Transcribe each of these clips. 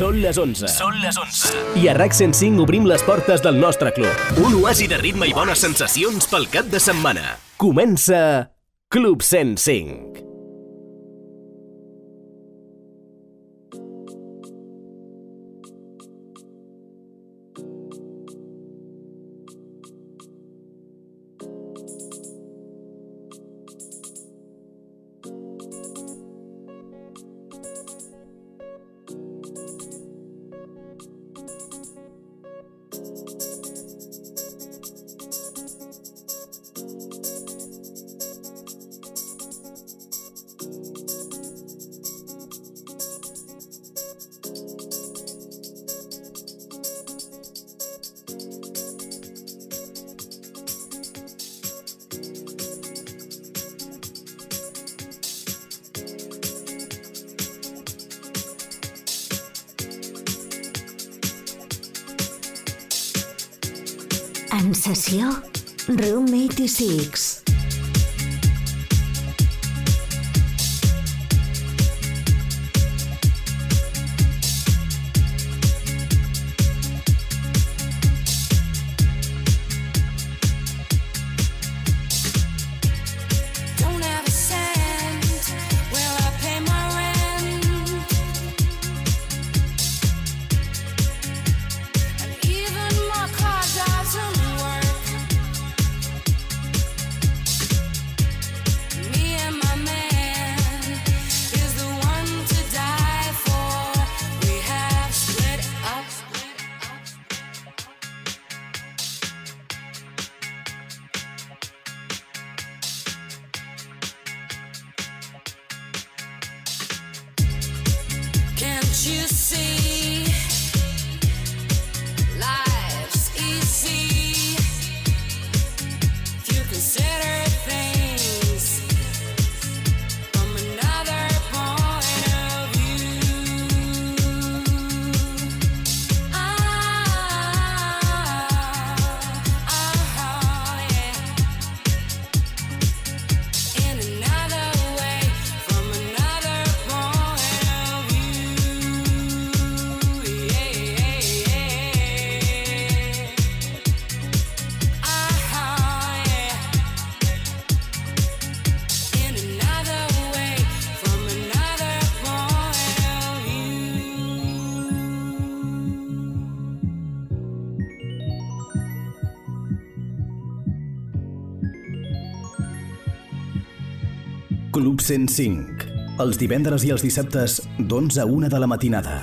Són les 11. Són les 11. I a RAC 105 obrim les portes del nostre club. Un oasi de ritme i bones sensacions pel cap de setmana. Comença Club 105. 105. Els divendres i els dissabtes d'11 a 1 de la matinada.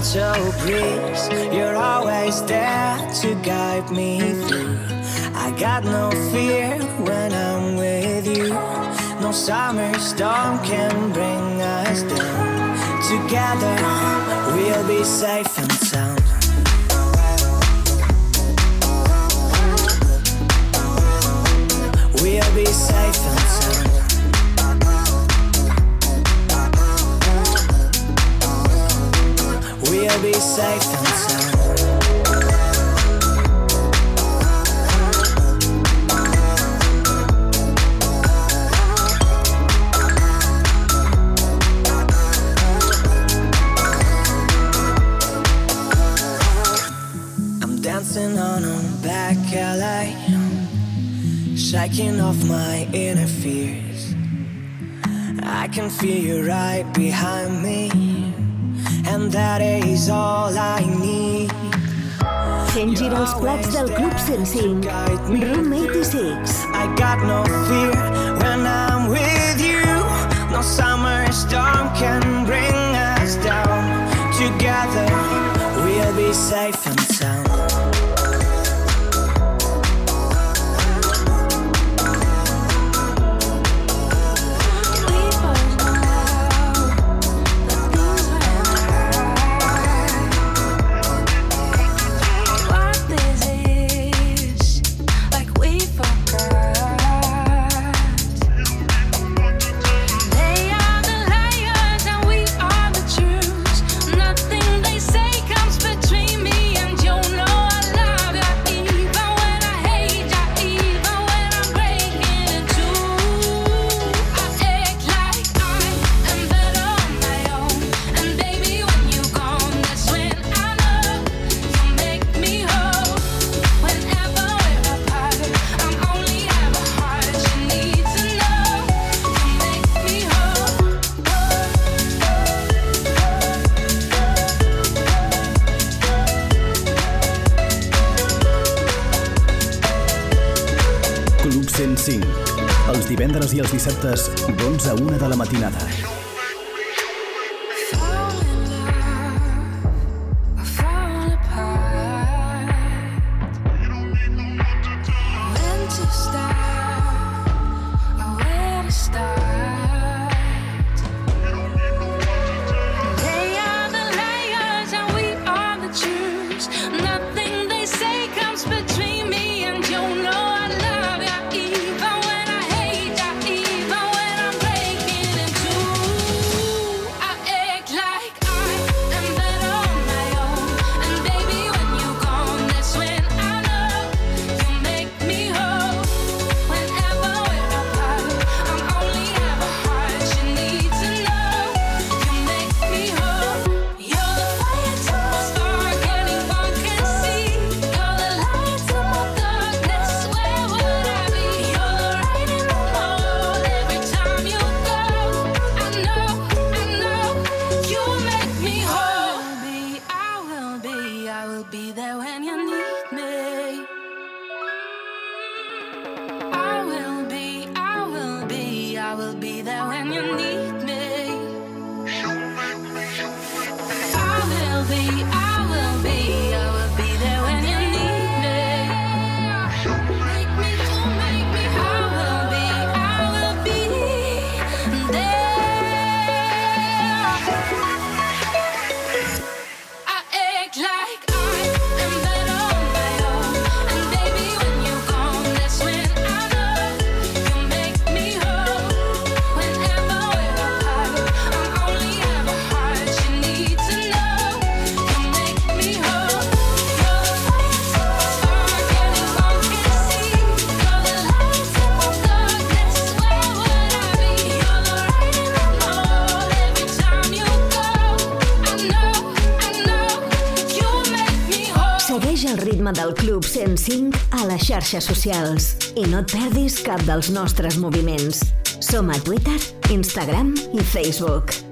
gentle breeze. You're always there to guide me through. I got no fear when I'm with you. No summer storm can bring us down. Together, we'll be safe and sound. Dancing. dissabtes d'11 a 1 de la matinada. Fem 5 a les xarxes socials i no et perdis cap dels nostres moviments. Som a Twitter, Instagram i Facebook.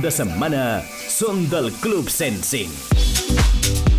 De setmana són del Club 105.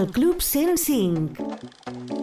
Al Club 105.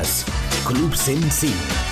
Podcast Club Sensei.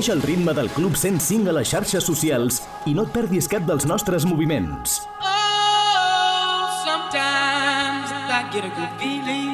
Segueix el ritme del Club 105 a les xarxes socials i no et perdis cap dels nostres moviments. Oh, sometimes I get a good feeling.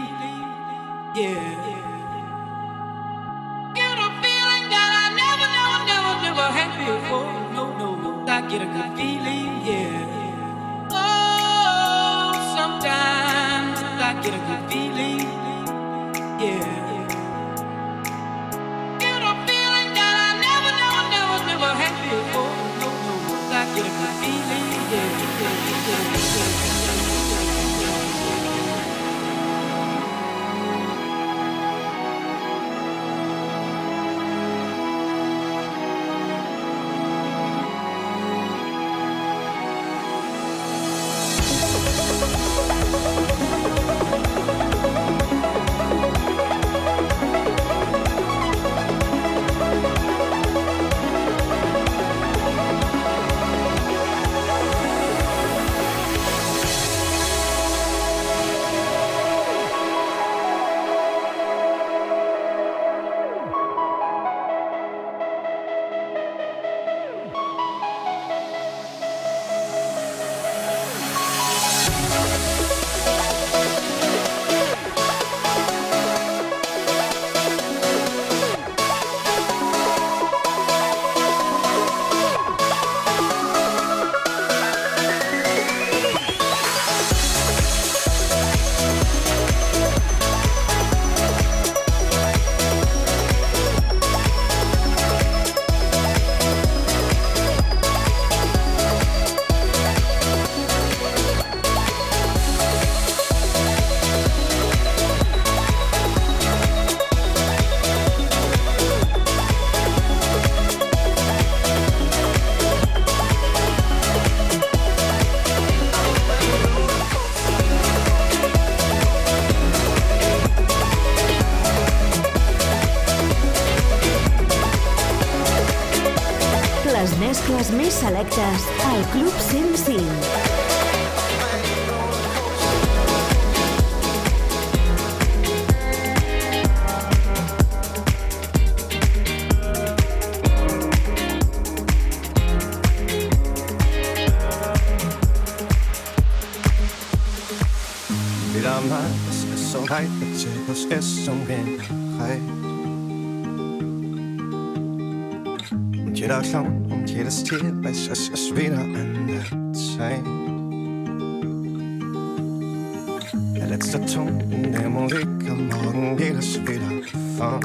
mescles més selectes al Club 105. nej, til hos os som en hej. Und jedes Tier weiß, es ist wieder an der Zeit. Der letzte Ton in der Musik am Morgen geht es wieder fort.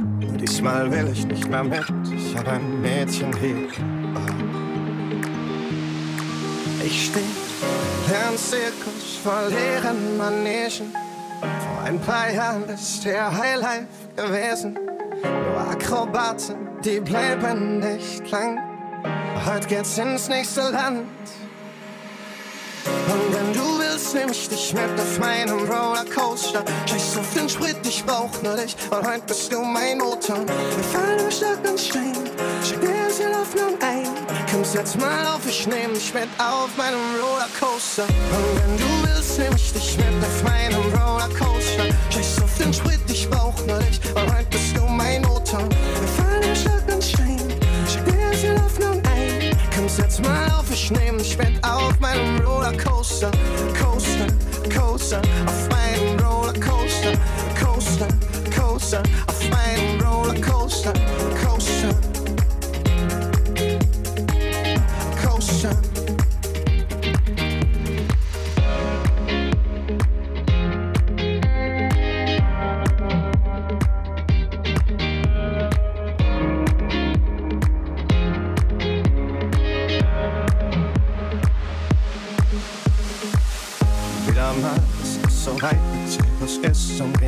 Und diesmal will ich nicht mehr mit, ich hab ein Mädchen hier. Ich steh im Zirkus vor leeren Manegen. Vor ein paar Jahren ist der Highlife gewesen. Akrobaten, die bleiben nicht lang. Heute geht's ins nächste Land. Und wenn du willst, nehm ich dich mit auf meinem Rollercoaster. Scheiß auf den Sprit, ich brauch nur dich. Und heute bist du mein Motor. Wir fallen im Stock und Stein. Schick mir das Laufen ein. Komm, setz mal auf, ich nehm dich mit auf meinem Rollercoaster. Und wenn du willst, nehm ich dich mit auf meinem Rollercoaster. Scheiß auf den Sprit, ich brauch nur dich. Mal auf, ich nehm dich mit auf meinem Rollercoaster. Coaster, Coaster, auf meinem Rollercoaster. Coaster, Coaster, auf meinem Rollercoaster. Coaster. Coaster. Der Zirkus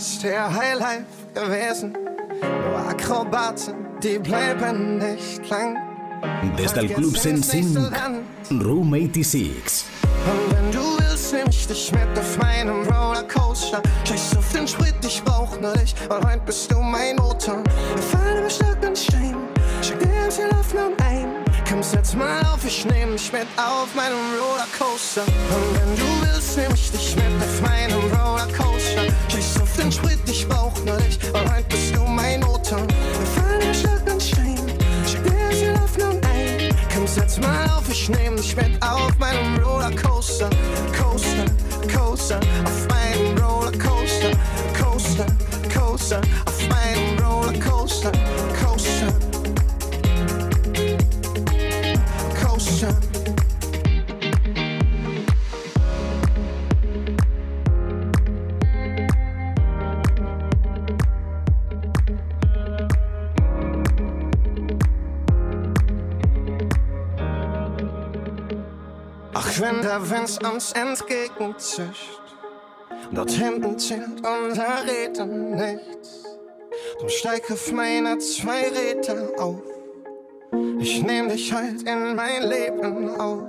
ist der Highlife gewesen. Nur Akrobaten, die bleiben nicht lang. Des del Club 105, Room 86. Und wenn du willst, nehm ich dich mit auf meinem Rollercoaster. Scheiß auf den Sprit, ich brauch nur dich. Und heute bist du mein Motor. Wir fallen über Stock und Stein. Schick dir ganz viel Hoffnung ein. Komm, setz mal auf, ich nehm dich mit auf meinem Rollercoaster. Und wenn du willst, nehm ich dich mit auf meinem Rollercoaster. Auf den Sprit, ich brauch nur dich. Und heute bist du mein Motor. Wir fallen über Stock und Stein. Schick dir ganz viel Hoffnung ein. Komm, setz mal auf, ich nehm dich mit auf meinem Rollercoaster. Coaster, Coaster, auf meinem Rollercoaster. Coaster, Coaster, auf meinem Rollercoaster. Coaster. Coaster. Ach, wenn der Wind uns entgegenzischt, dort hinten zählt unser Räten nichts, dann steig auf meine zwei Räder auf. Ich nehm dich halt in mein Leben auf.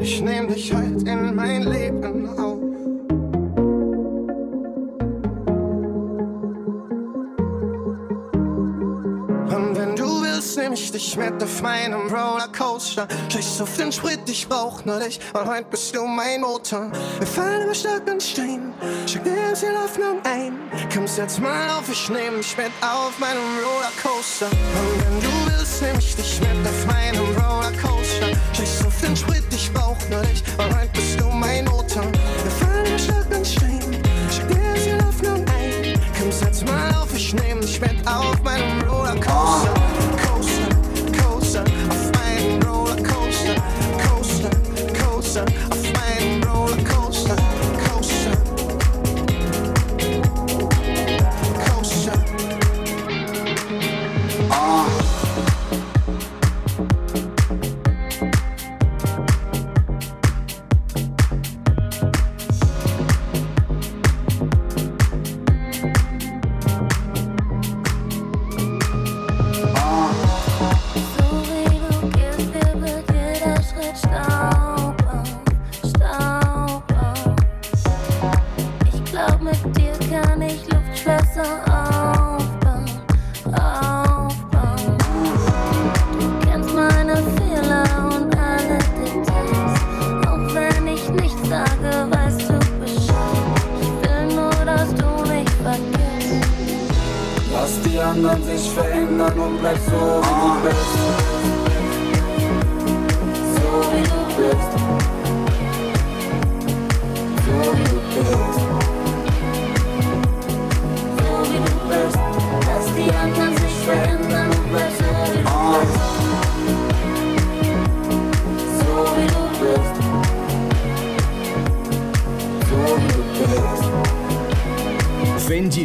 Ich nehm dich halt in mein Leben auf. Dich mit auf meinem Rollercoaster. Scheiß auf den Sprit, ich brauch nur dich. Und heute bist du mein Motor. Wir fallen über Stock und Stein. Schick dir viel Hoffnung ein. Komm, setz mal auf, ich nehm dich mit auf meinem Rollercoaster. Und wenn du willst, nehm ich dich mit auf meinem Rollercoaster. Scheiß auf den Sprit, ich brauch nur dich. Und heute bist du mein Motor. Wir fallen über Stock und Stein. Schick dir viel Hoffnung ein. Komm, setz mal auf, ich nehm dich mit auf meinem Rollercoaster.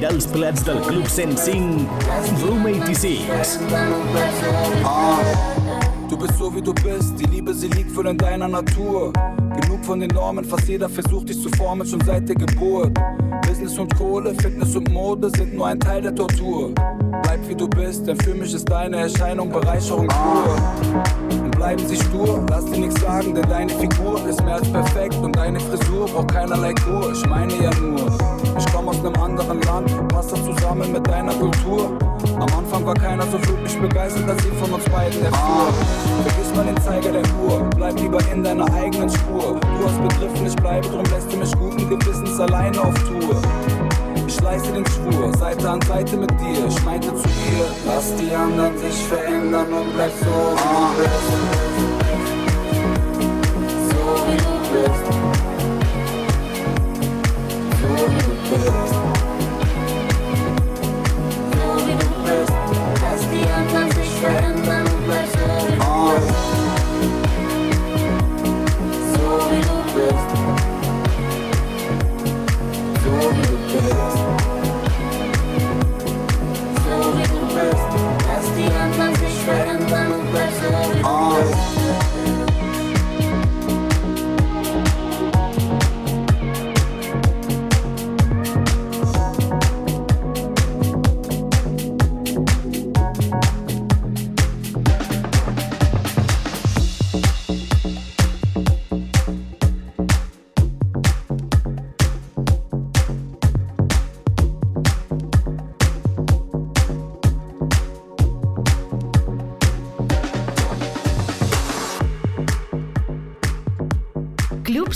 Els plats del Club 105, Room 86. Du bist so wie du bist, die Liebe, sie liegt voll in deiner Natur. Genug von den Normen, fast jeder versucht dich zu formen, schon seit der Geburt. Business und Kohle, Fitness und Mode sind nur ein Teil der Tortur. Bleib wie du bist, denn für mich ist deine Erscheinung Bereicherung pur. Und bleiben sie stur, lass dir nichts sagen, denn deine Figur ist mehr als perfekt und deine Frisur braucht keinerlei Kur. Ich meine ja nur, einem anderen Land, passt das zusammen mit deiner Kultur. Am Anfang war keiner so wirklich begeistert, als ich von uns beiden erfuhr. Vergiss mal den Zeiger der Uhr, bleib lieber in deiner eigenen Spur. Du hast begriffen, ich bleibe, drum lässt du mich guten Gewissens alleine auf Tour. Ich leiste den Schwur, Seite an Seite mit dir. Ich meinte zu ihr, lass die anderen sich verändern und bleib so wie du bist.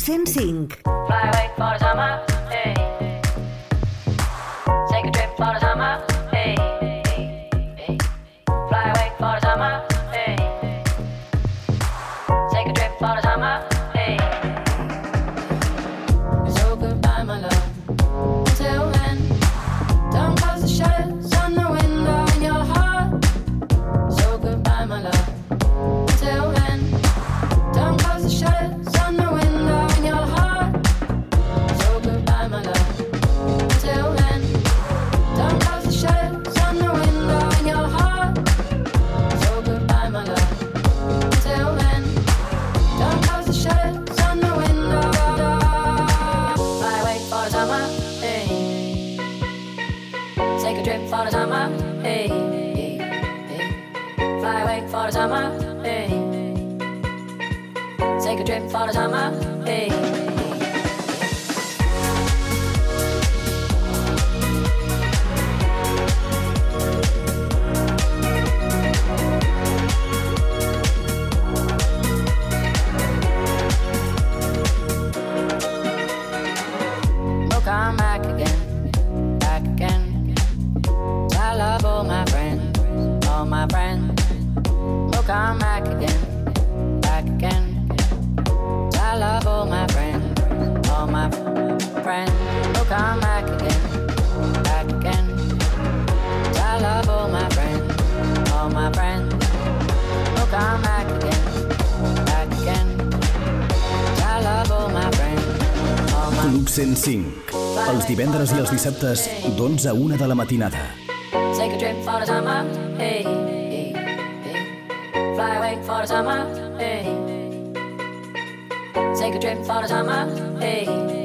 105. 105. Els divendres i els dissabtes d'11 a 1 de la matinada. Take a trip for the summer, hey, hey, hey. Fly away for the summer, hey. Take a trip for the summer, hey.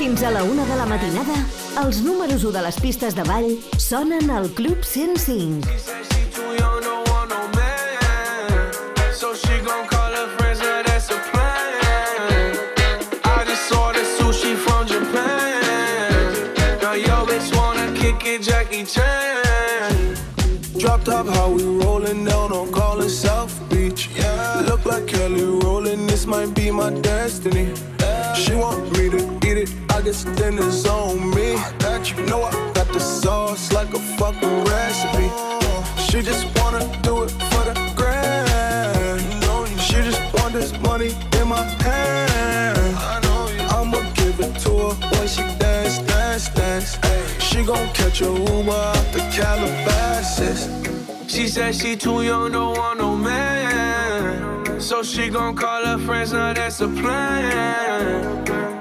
Fins a la una de la matinada, els números 1 de les pistes de ball sonen al Club 105. Guess dinner's on me. That you know I got the sauce like a fucking recipe. She just wanna do it for the grand. She just want this money in my hand. I'ma give it to her when she dance, dance, dance. She gon' catch a Uber out the Calabasas. She said she too young, don't want no man. So she gon' call her friends, now that's a plan.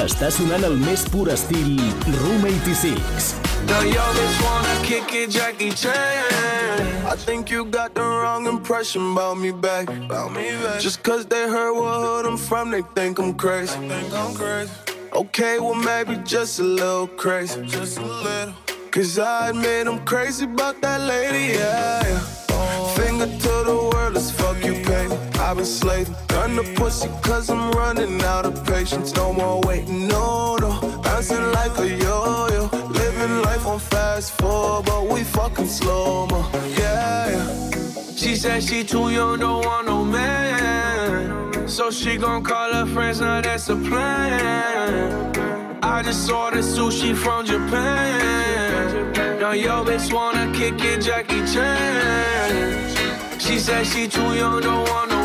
Està sonant el més pur estil Room 86. Now yo bitch wanna kick it, Jackie Chan. I think you got the wrong impression about me back. About me back. Just cause they heard what hood I'm from, they think I'm crazy. think I'm crazy. Okay, well maybe just a little crazy. Just a little. Cause I admit I'm crazy about that lady, yeah. yeah. Finger to the world, let's fuck you. I've been slaving, done the pussy cause I'm running out of patience. No more waiting, no, no. Bouncing like a yo-yo. Living life on fast forward, but we fucking slow mo. Yeah, yeah. She said she too young, don't want no man. So she gon' call her friends, now that's a plan. I just ordered sushi from Japan. Now yo bitch wanna kick it, Jackie Chan. She said she too young, don't want no.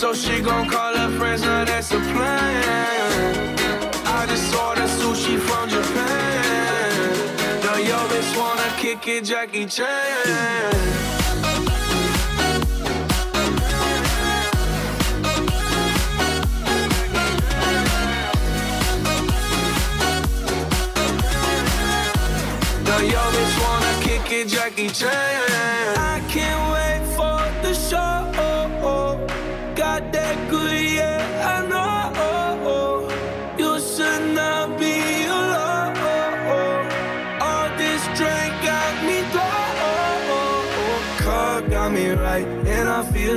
So she gon' call her friends, now that's a plan. I just ordered sushi from Japan. Now yo bitch wanna kick it, Jackie Chan. Now yo bitch wanna kick it, Jackie Chan.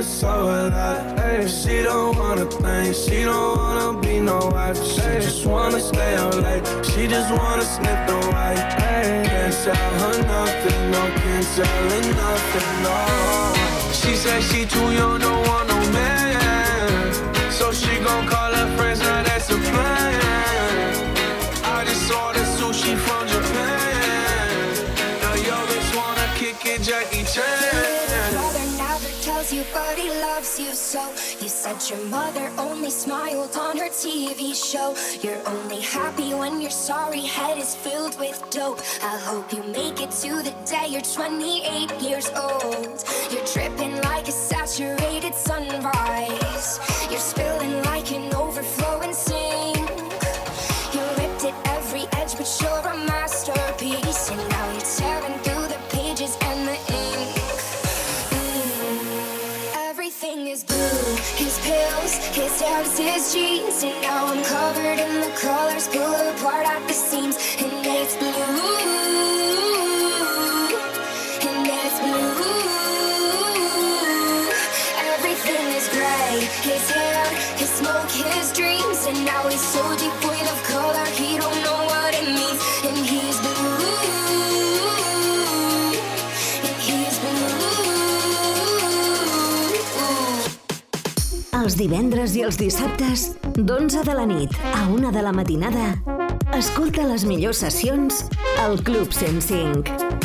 I so alive. Ay, she don't wanna think, she don't wanna be no wife. She just wanna stay out late, she just wanna sniff the white. Can't tell her nothing, no, can't tell her nothing, no. She said she too young, don't want no man. So she gon' call her friends, now that's a plan. I just ordered sushi from Japan. Now yo bitch wanna kick it, Jackie Chan. Brother never you, but loves you so. You said your mother only smiled on her TV show. You're only happy when your sorry head is filled with dope. I hope you make it to the day you're 28 years old. You're dripping like a saturated sunrise. You're his his jeans. And now I'm covered in the colors, pull apart at the seams. And it's blue. And it's blue. Everything is gray. His hair, his smoke, his dreams. And now he's so devoid Els divendres i els dissabtes, d'11 de la nit a 1 de la matinada, escolta les millors sessions al Club 105.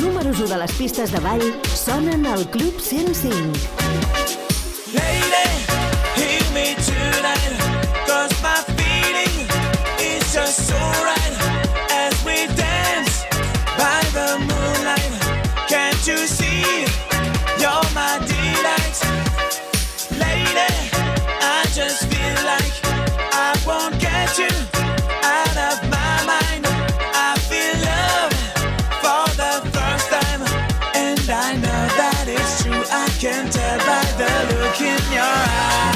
números 1 de les pistes de ball sonen al Club 105. Hey! in your eyes.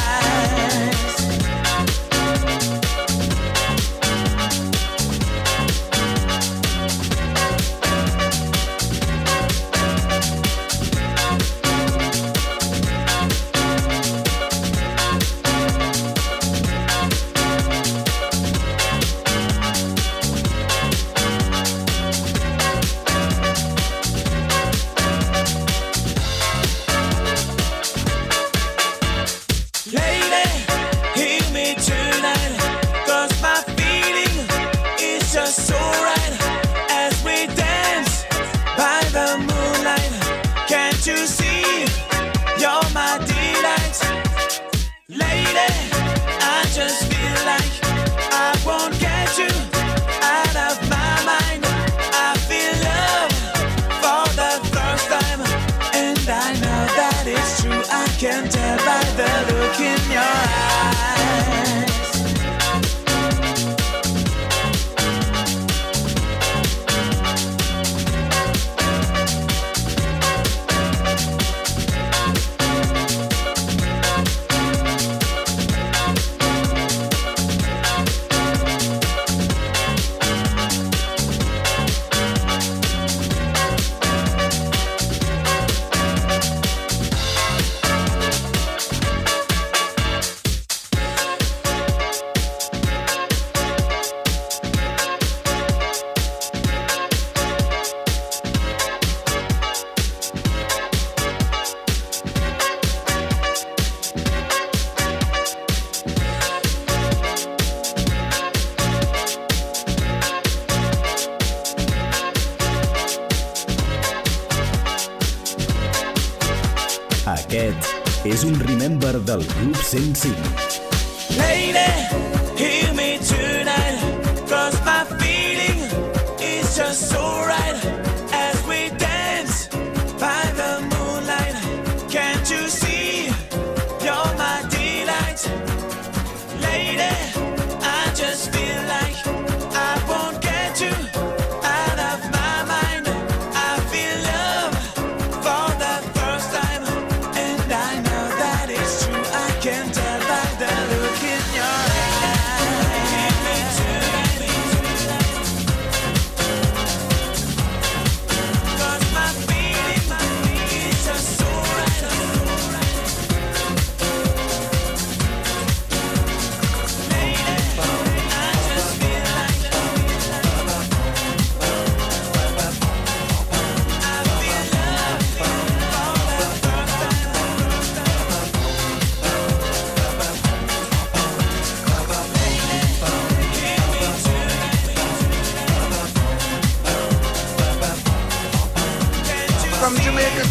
Sin C.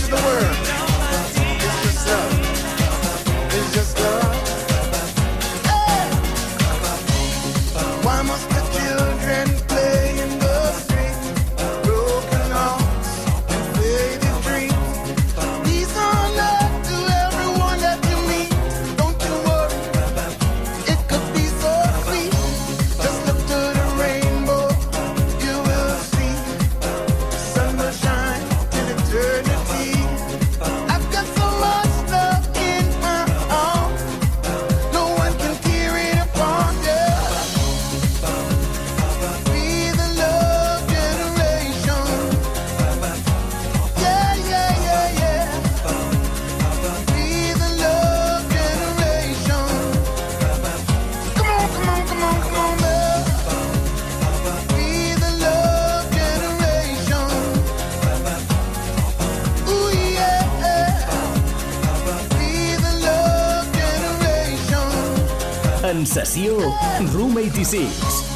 the world. Room 86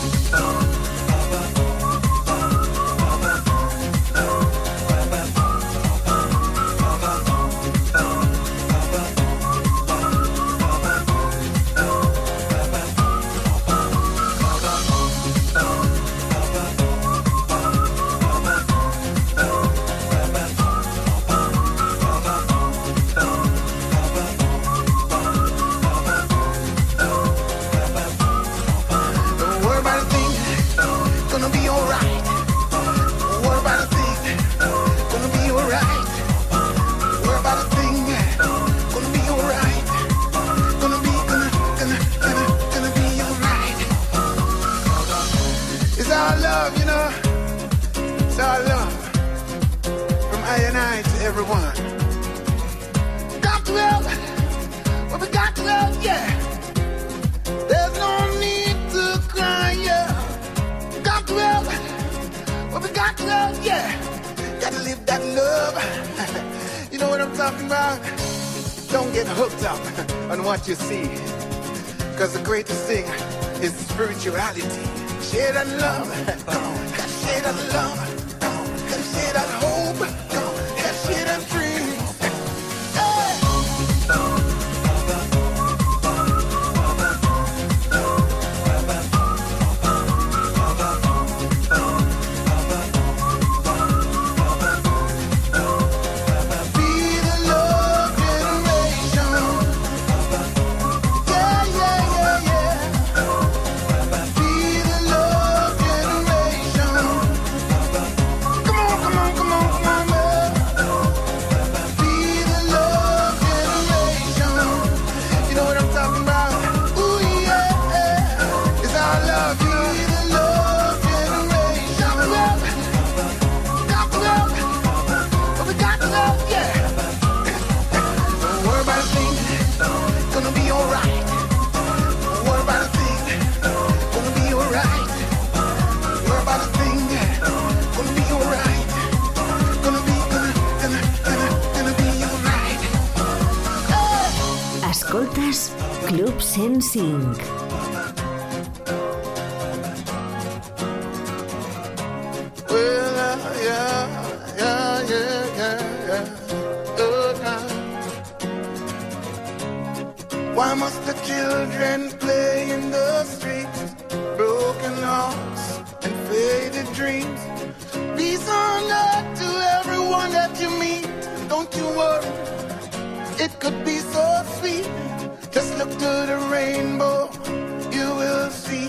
Escoltes Club 105. Why must the children play in the streets? Broken hearts and faded dreams. Be so good to everyone that you meet. Don't you worry it could be so sweet. Just look to the rainbow, you will see.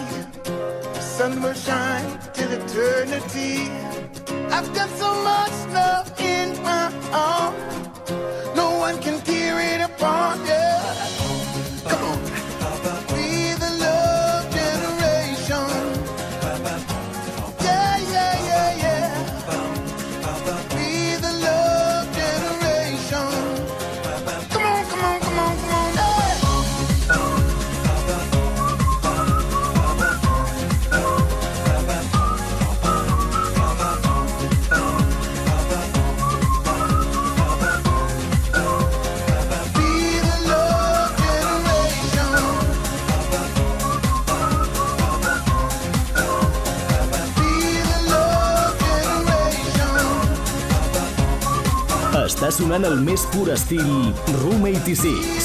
The sun will shine till eternity. I've got so much love in my heart, no one can tear it apart. Yeah. sonant el més pur estil Room 86.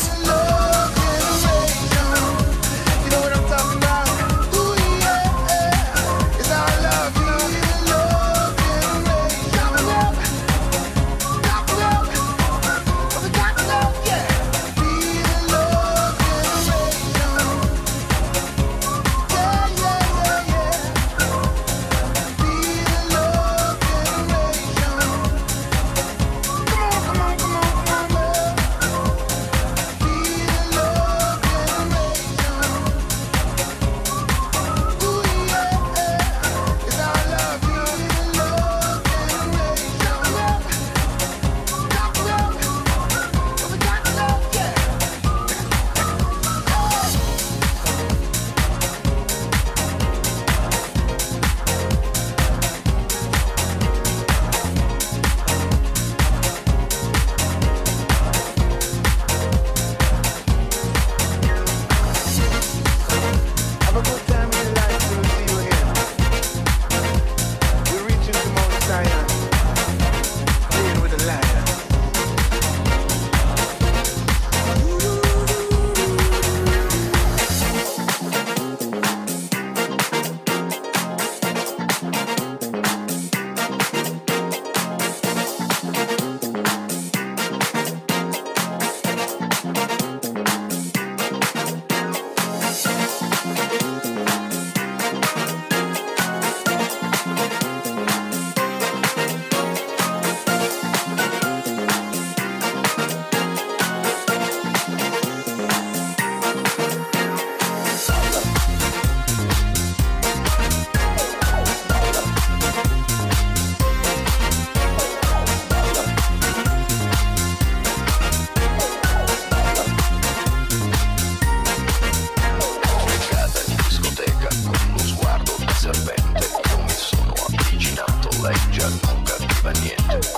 Yeah.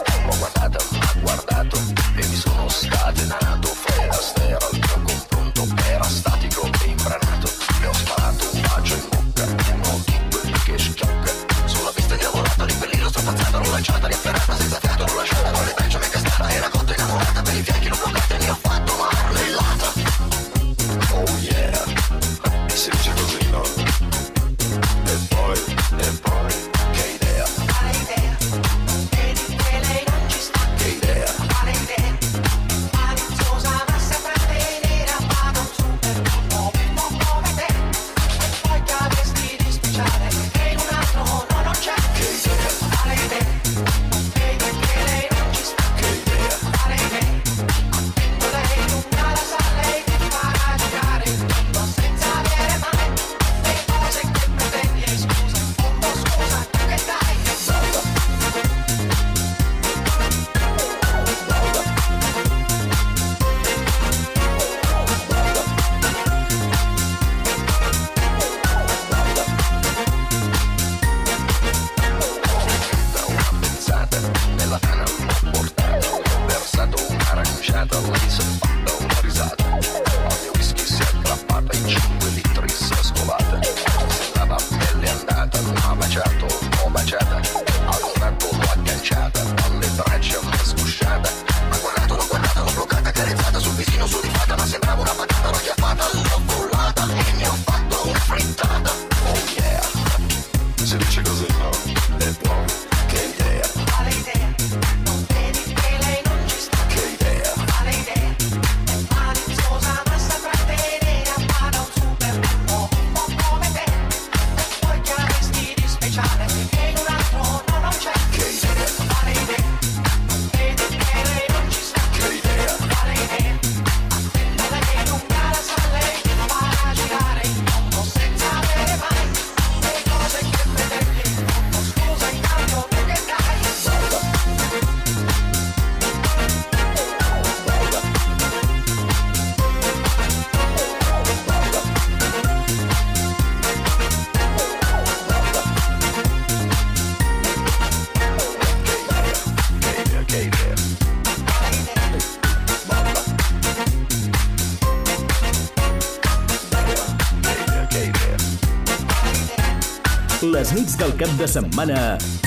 nits del cap de setmana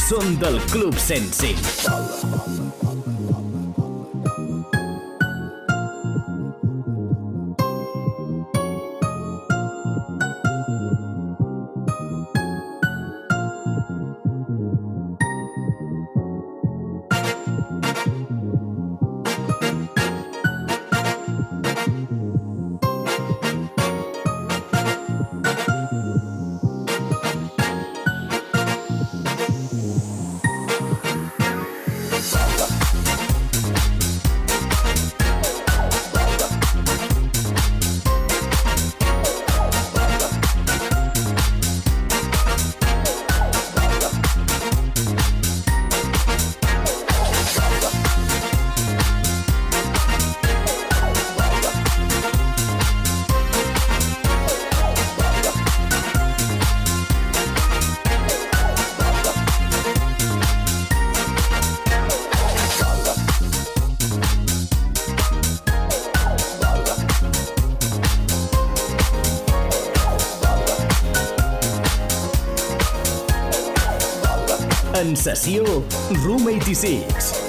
són del Club 105. Concessió Room 86.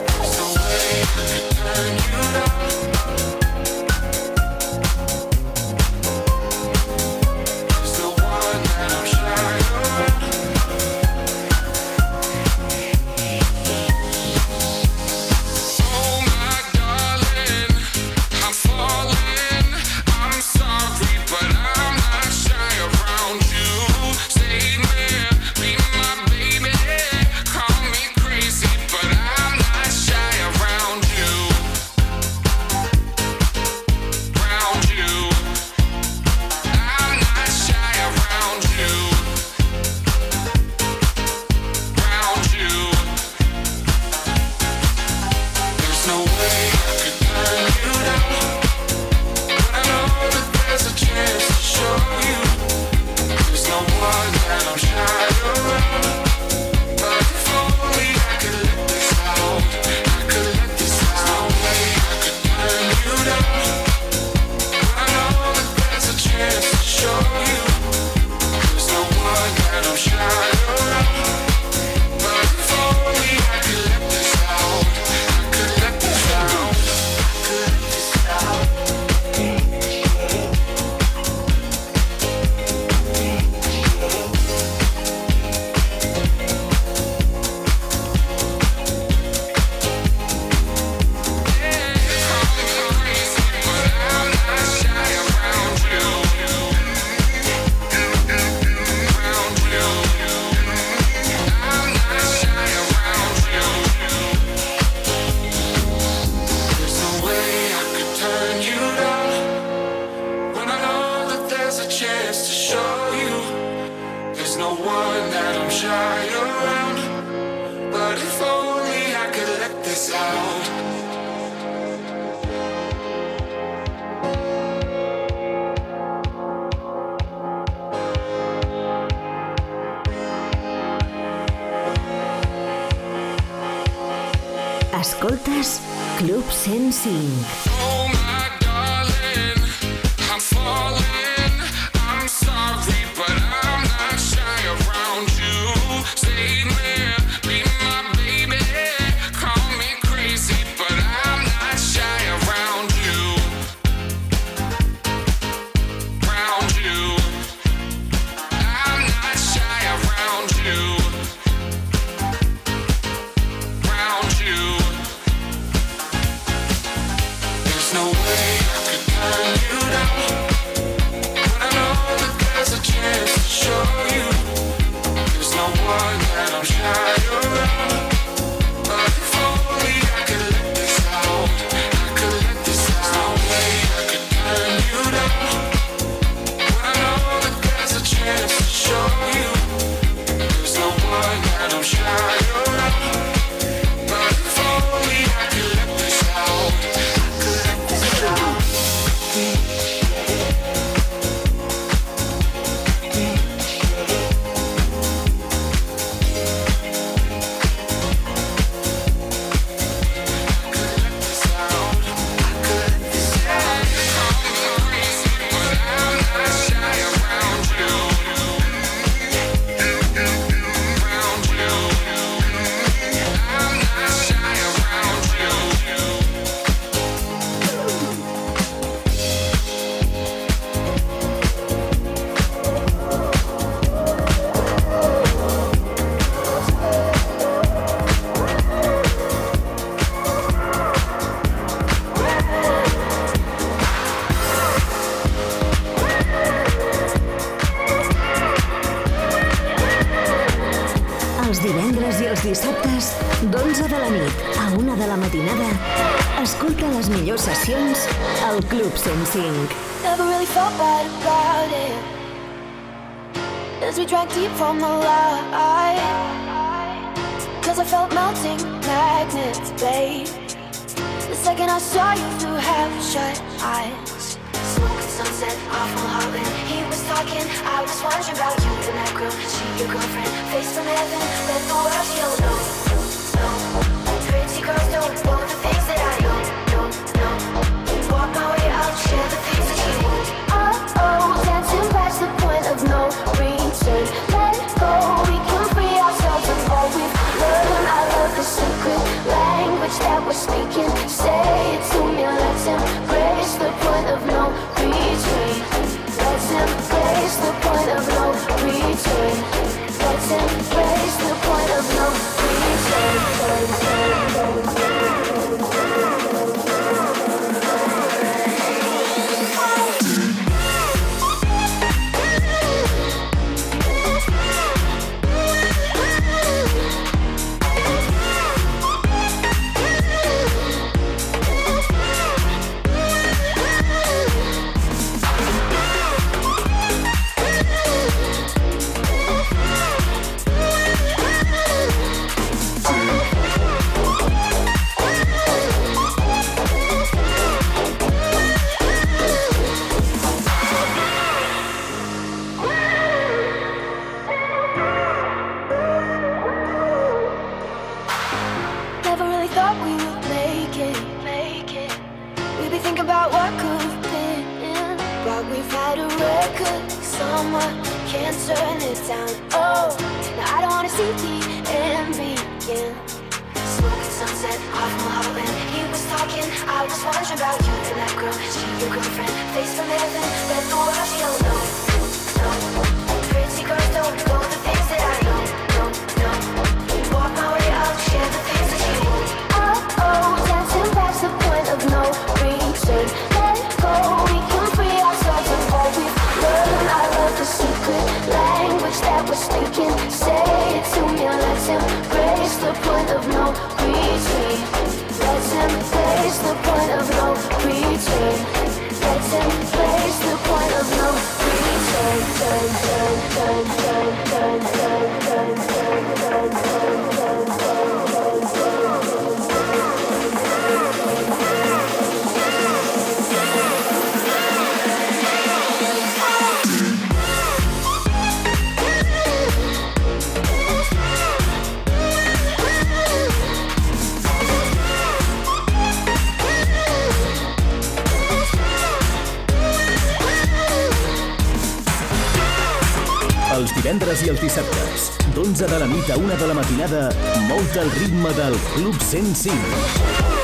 dissabtes, d'11 de la nit a 1 de la matinada, mou el ritme del Club 105.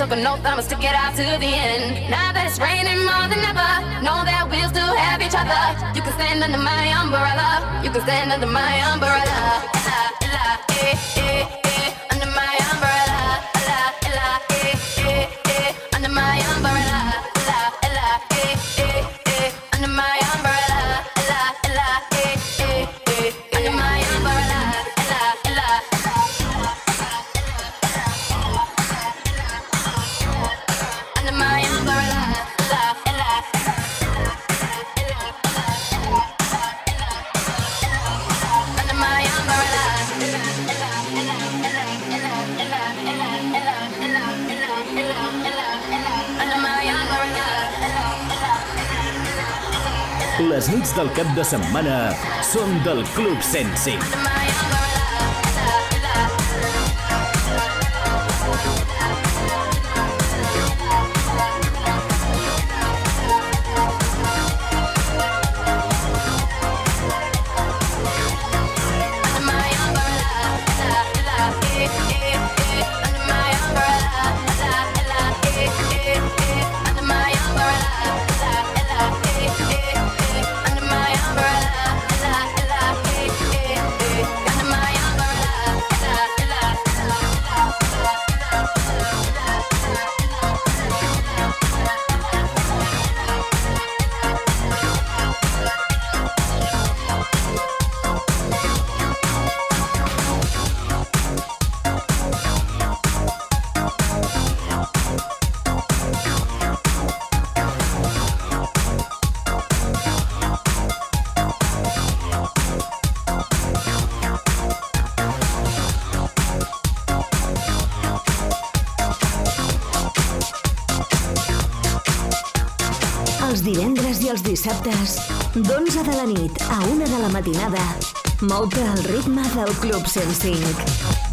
took a note that I'ma stick it out to the end. Now that it's raining more than ever, know that we'll still have each other. You can stand under my umbrella, you can stand under my umbrella. La, la, eh, eh. les nits del cap de setmana són del Club 105. d'11 de la nit a 1 de la matinada, mouta al ritme del Club 105.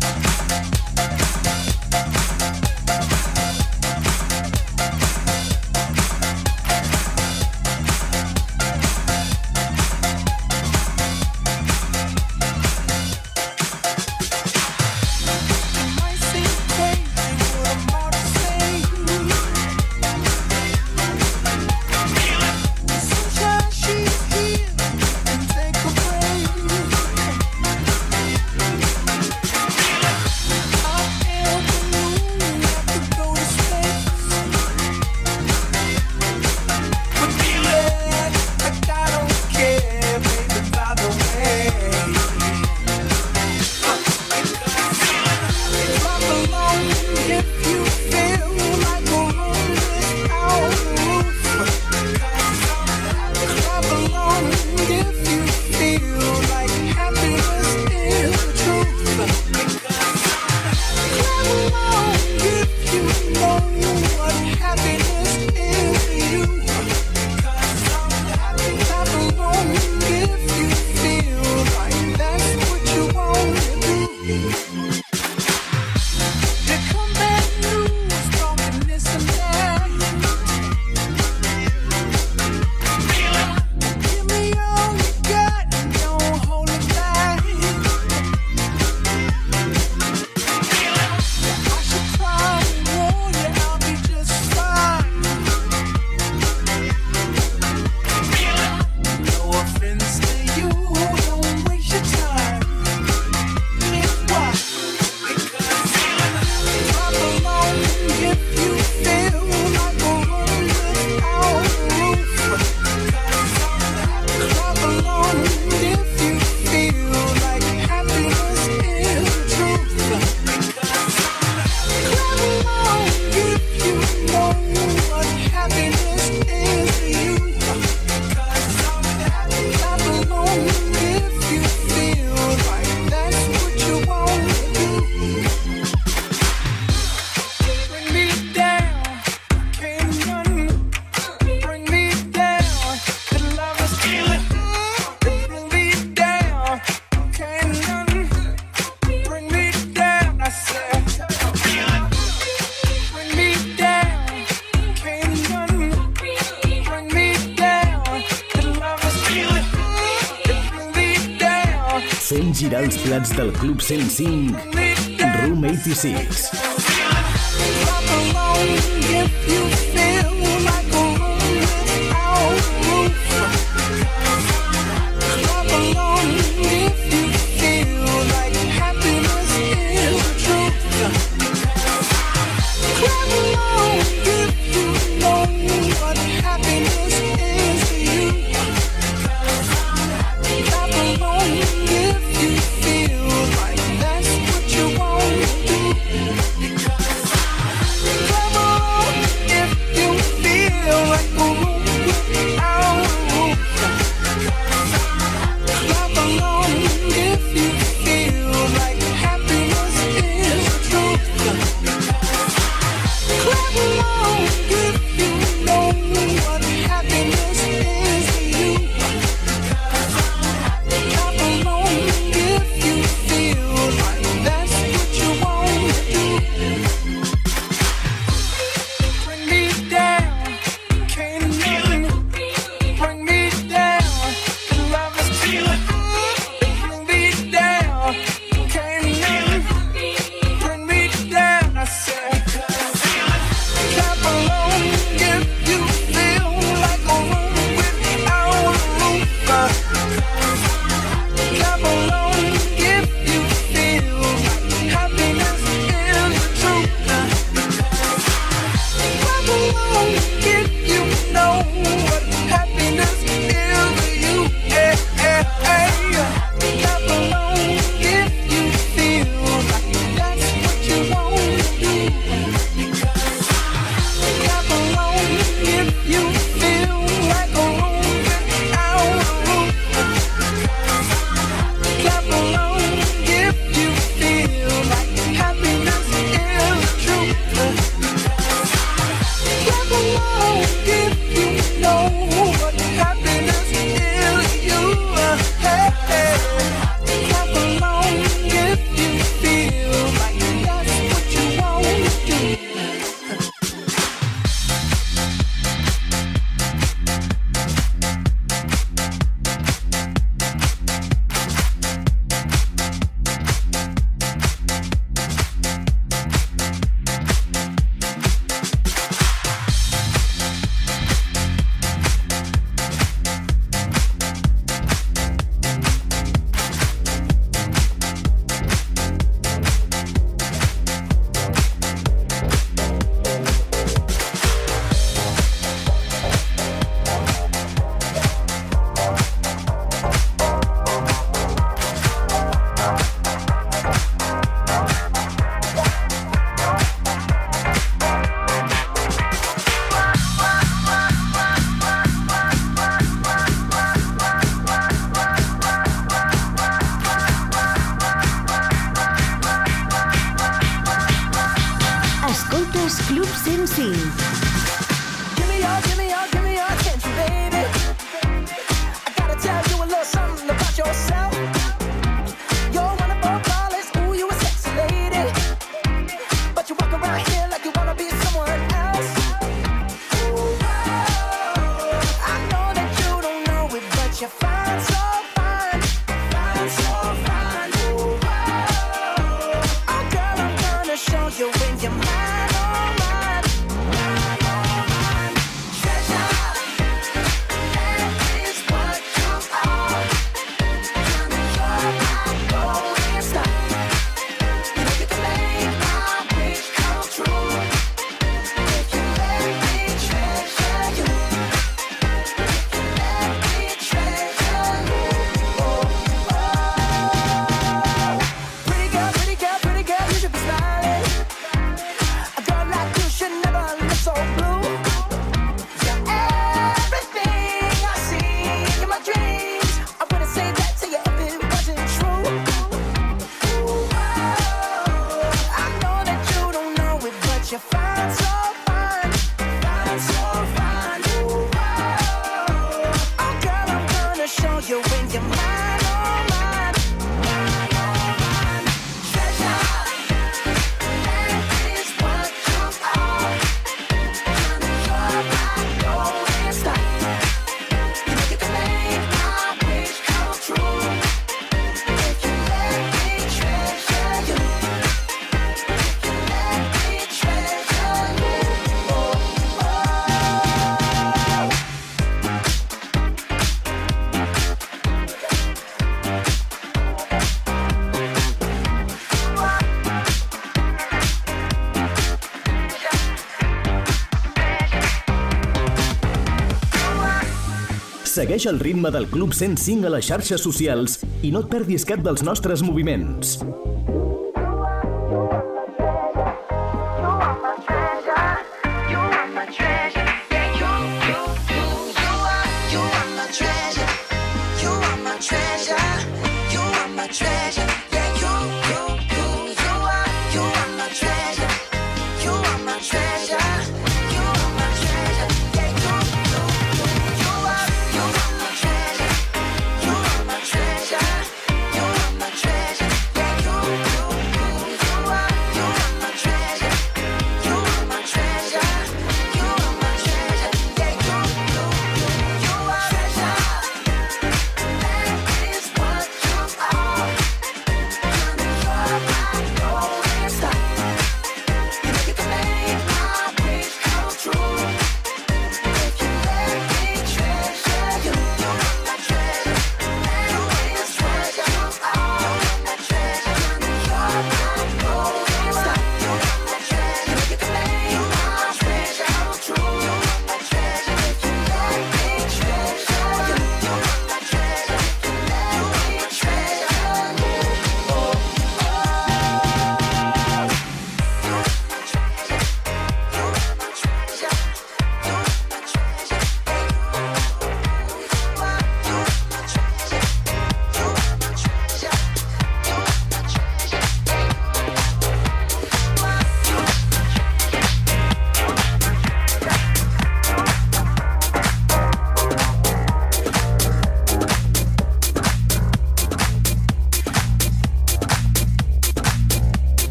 Club Sing Room 86. Segueix el ritme del Club 105 a les xarxes socials i no et perdis cap dels nostres moviments.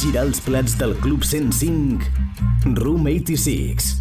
girar els plats del Club 105 Room 86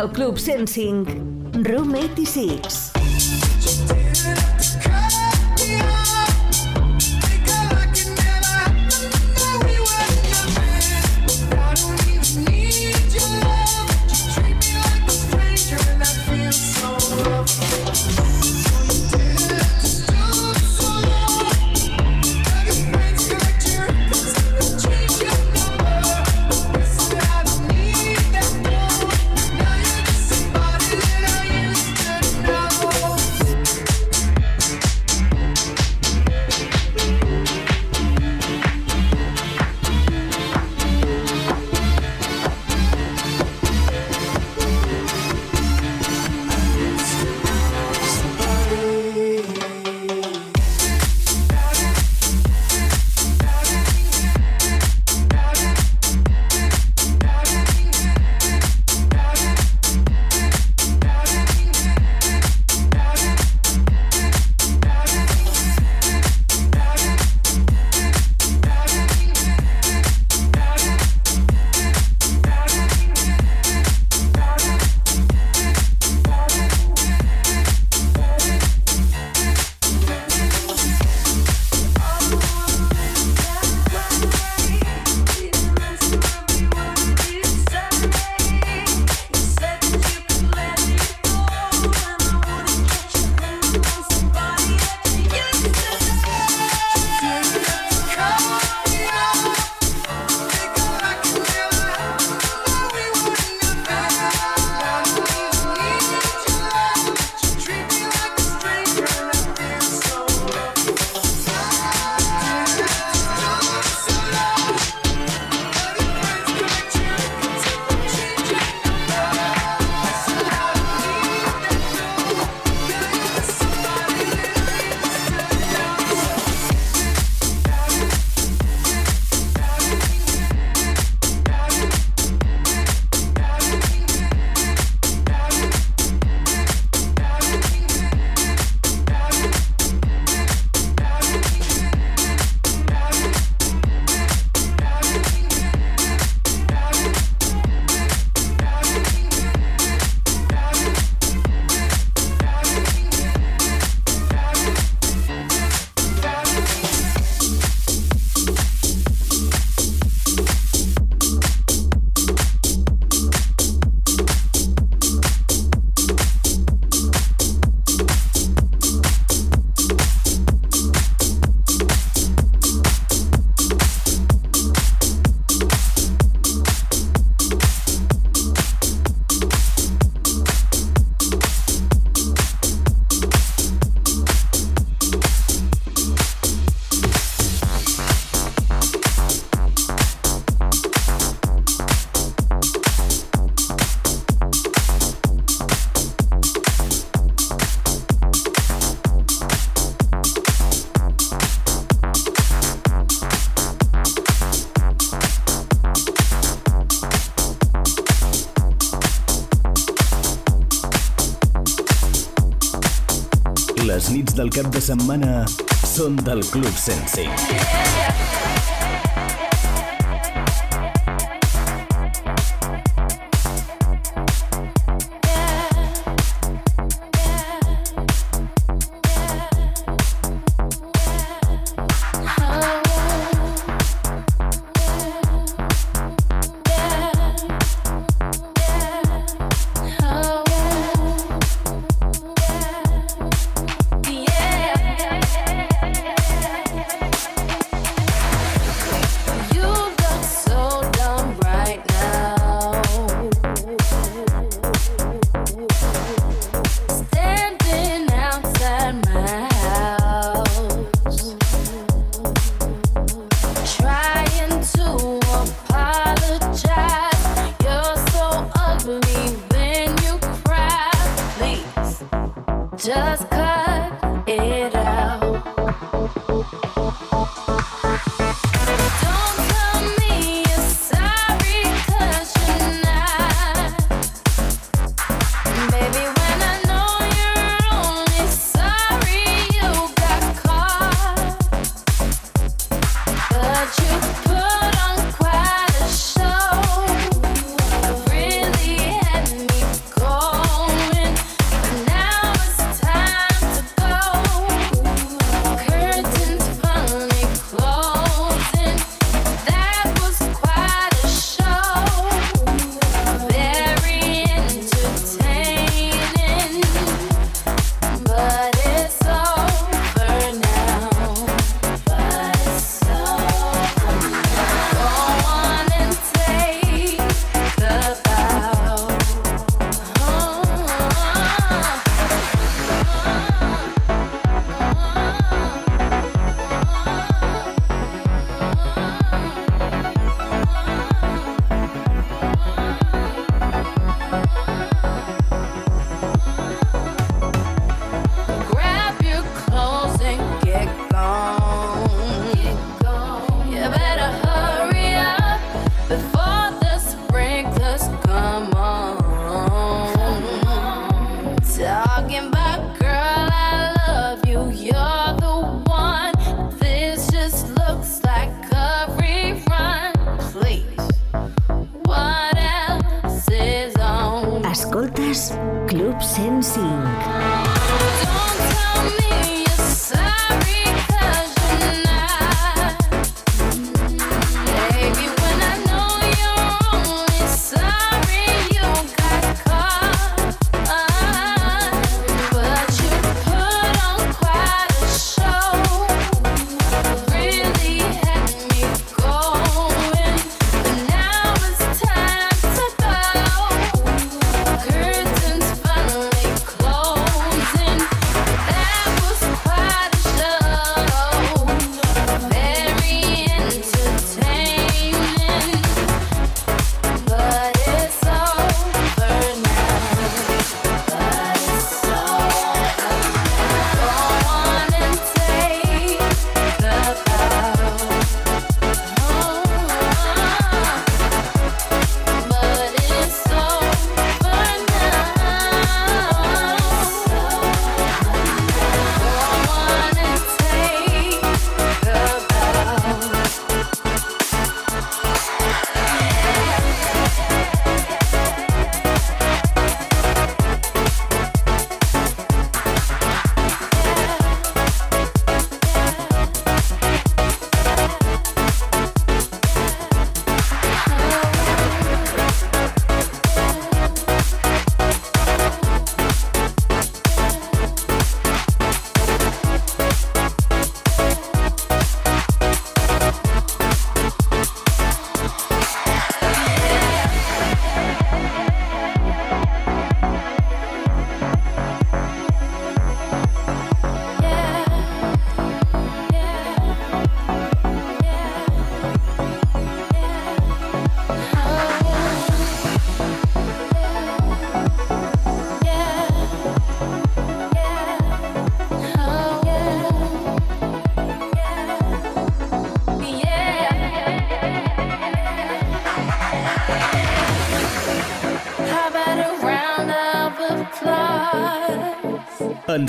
del Club 105, Room 86. hits del cap de setmana són del Club Sensei. Yeah.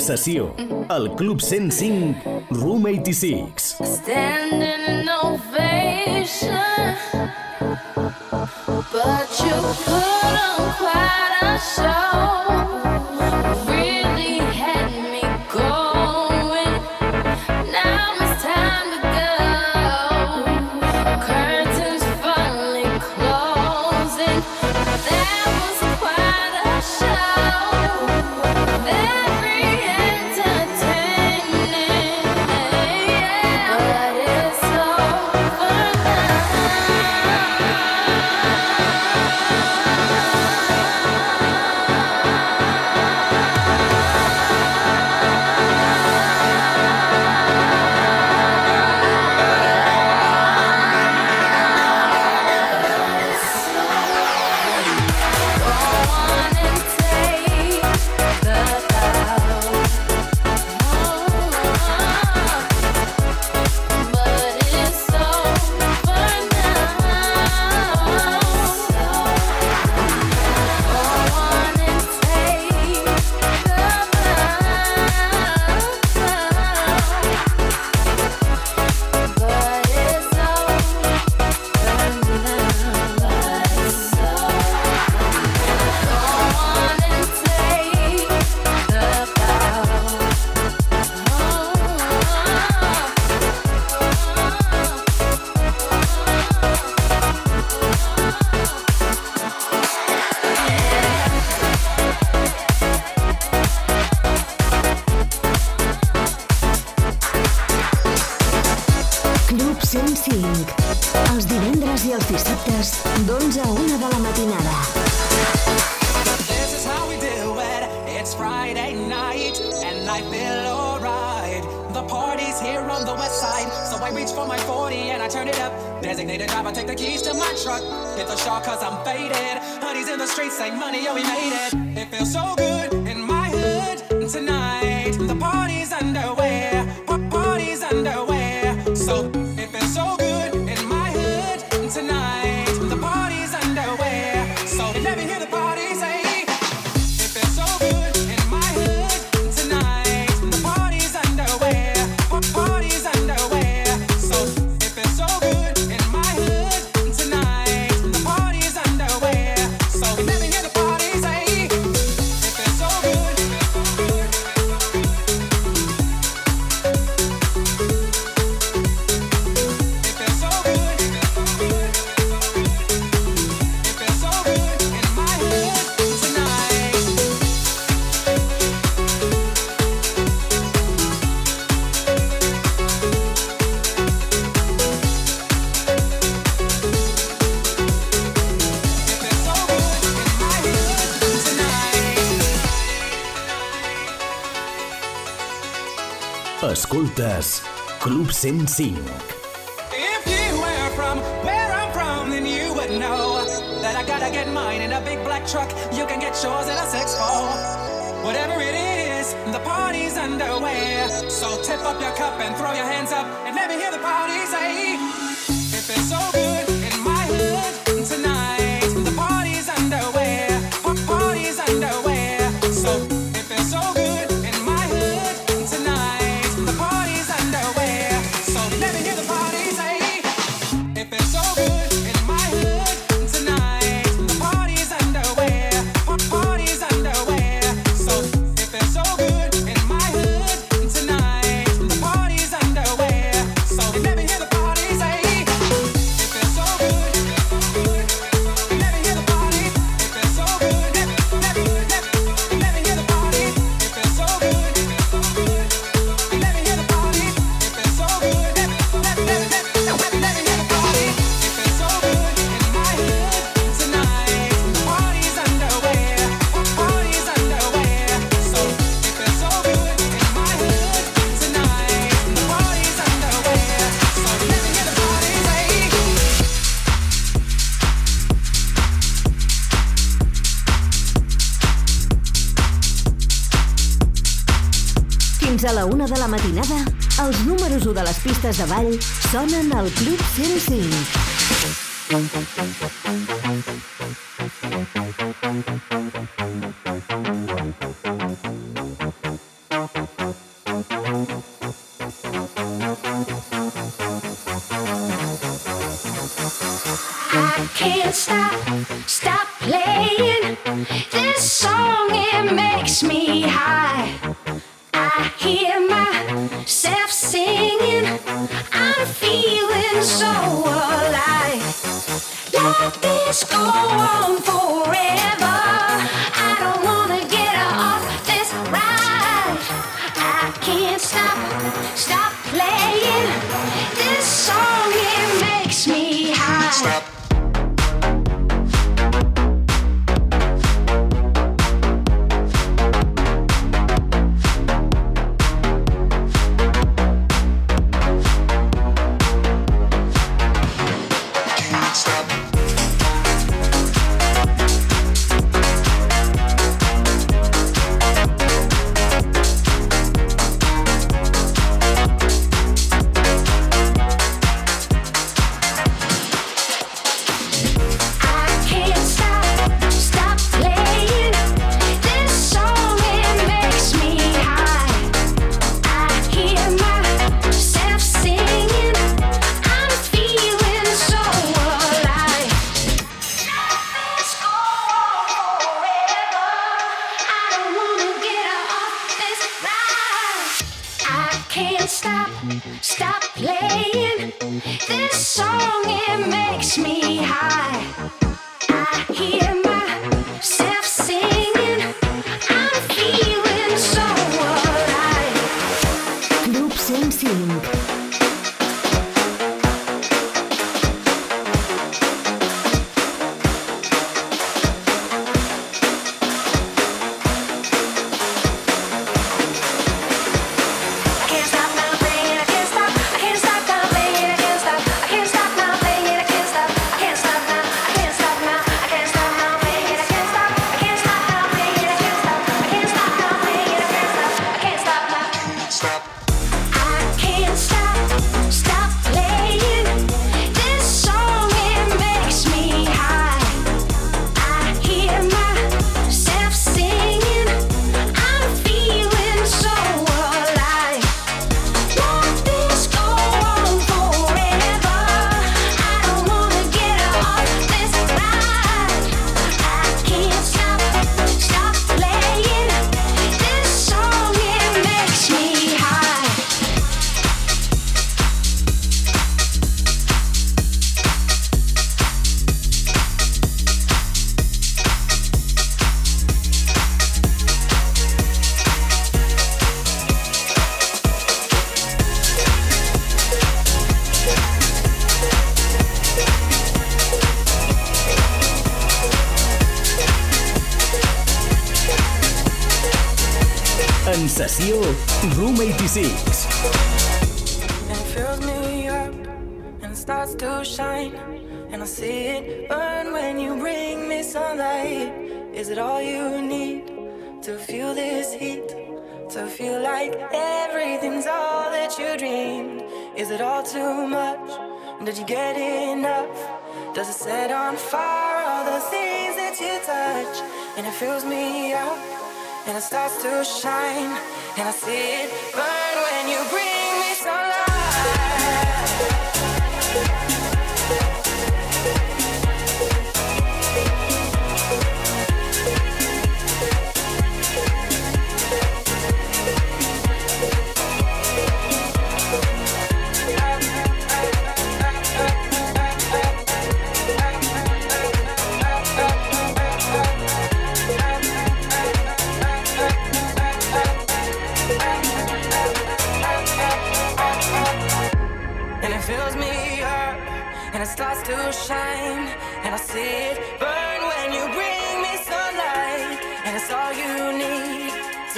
Sensació, el Club 105, Room 86. Standing in ovation But you put on quite a show 40 and I turn it up. Designated driver, take the keys to my truck. Hit the shaw cause I'm faded. Honey's in the streets, say money, yo, we made it. It feels so good in my hood tonight. The party's underway, party's underway. So Zen pistes de ball sonen al Club 105.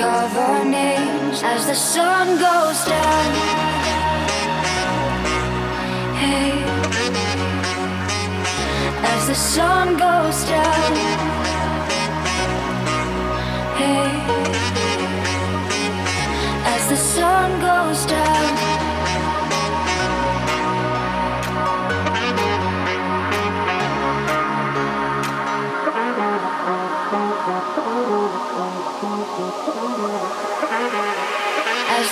Our names as the sun goes down. Hey, as the sun goes down. Hey, as the sun goes down.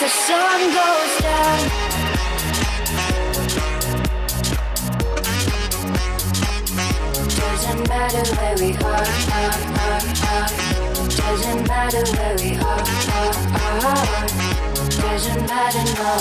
The sun goes down. Doesn't matter where we are, are, are, are. Doesn't matter where we are, are, are. Doesn't matter, no.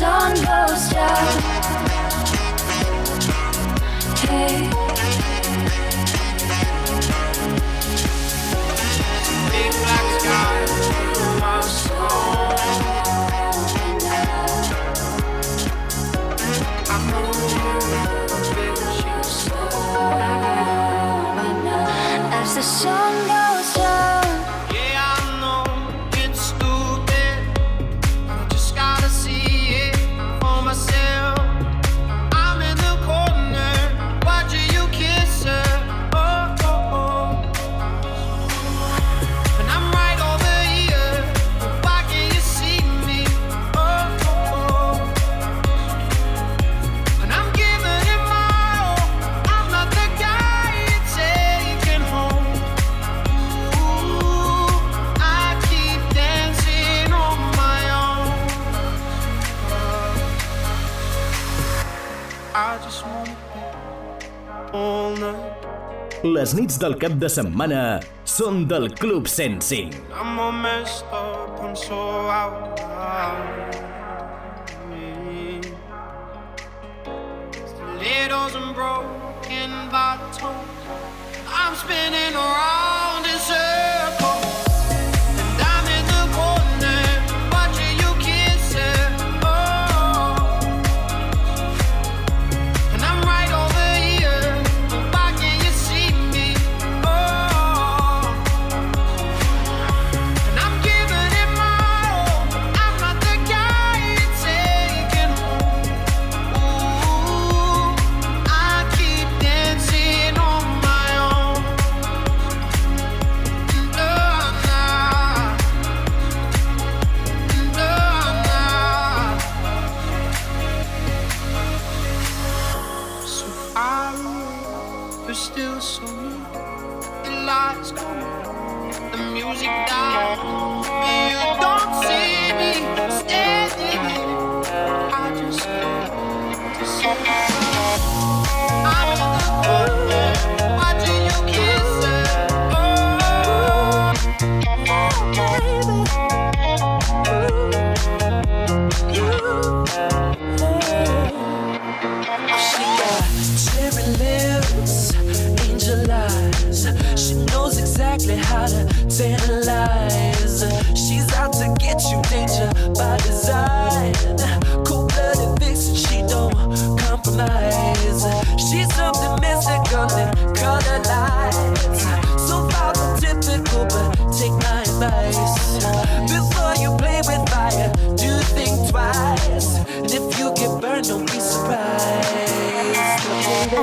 sun goes down. Hey. Del cap de setmana són del Club 105. I'm all messed up, I'm so out and broken bottles. I'm spinning around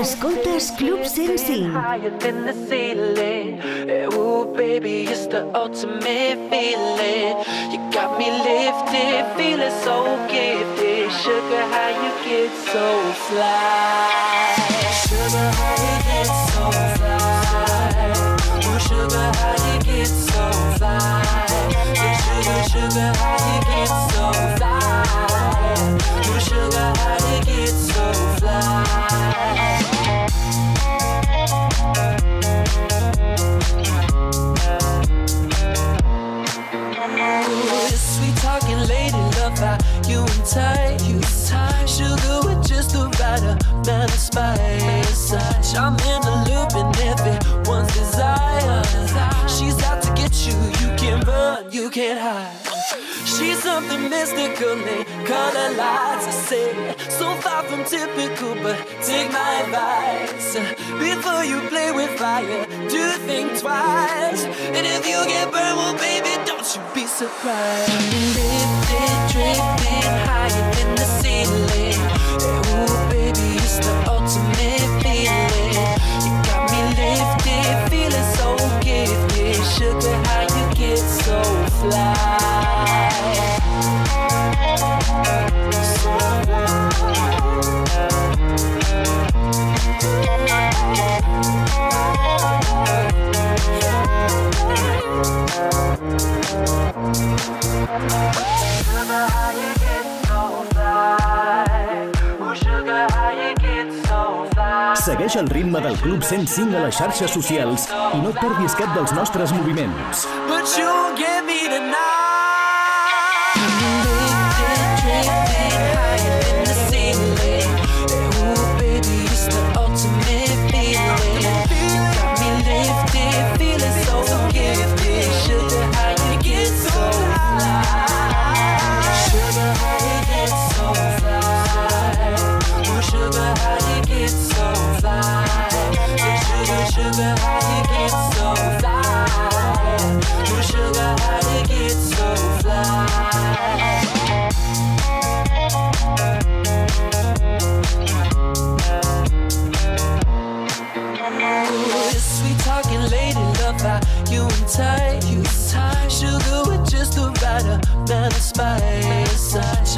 Escoltes Club 105. higher than the ceiling. Eh, Ooh, baby, it's the ultimate feeling. You got me lifted, feeling so gifted. Sugar, how you get so fly? Sugar, how you get so fly? Sugar, how you get so fly? Sugar, sugar, how you get so fly? Sugar, how you get so tight. You tight. Sugar with just the right amount of spice. I'm in the loop and everyone's desire. She's out to get you. You can't run, you can't hide. She's something mystical, they color lights. I say, so far from typical, but take my advice. Before you play with fire, do think twice. And if you get burned, well, baby, don't you be surprised. Lifted, drifting higher than the ceiling. Ooh, baby, it's the ultimate feeling. You got me lifted, feeling so gifted. Sugar, how you get so fly? Segueix el ritme del Club 105 a les xarxes socials i no et perdis cap dels nostres moviments. But you give me the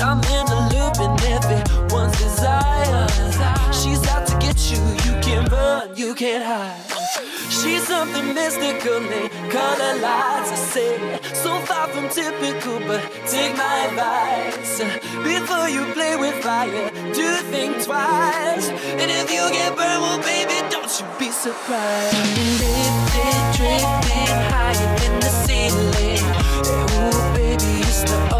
I'm in the loop and everyone's desire. She's out to get you. You can't run, you can't hide. She's something mystical, they color lights. I say, so far from typical, but take my advice. Before you play with fire, do think twice. And if you get burned, well, baby, don't you be surprised. Lifted, drifting higher than the ceiling. Ooh, baby, it's the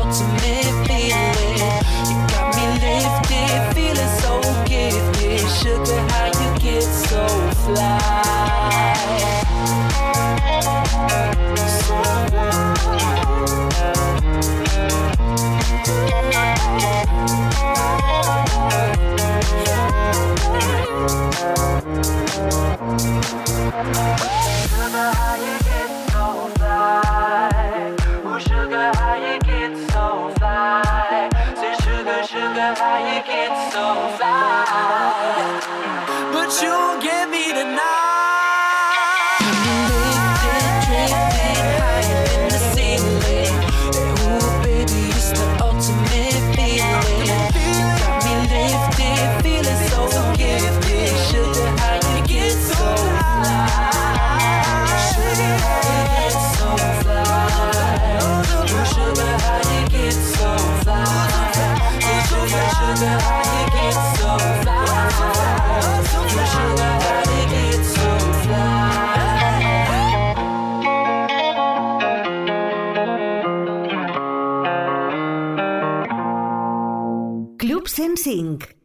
105.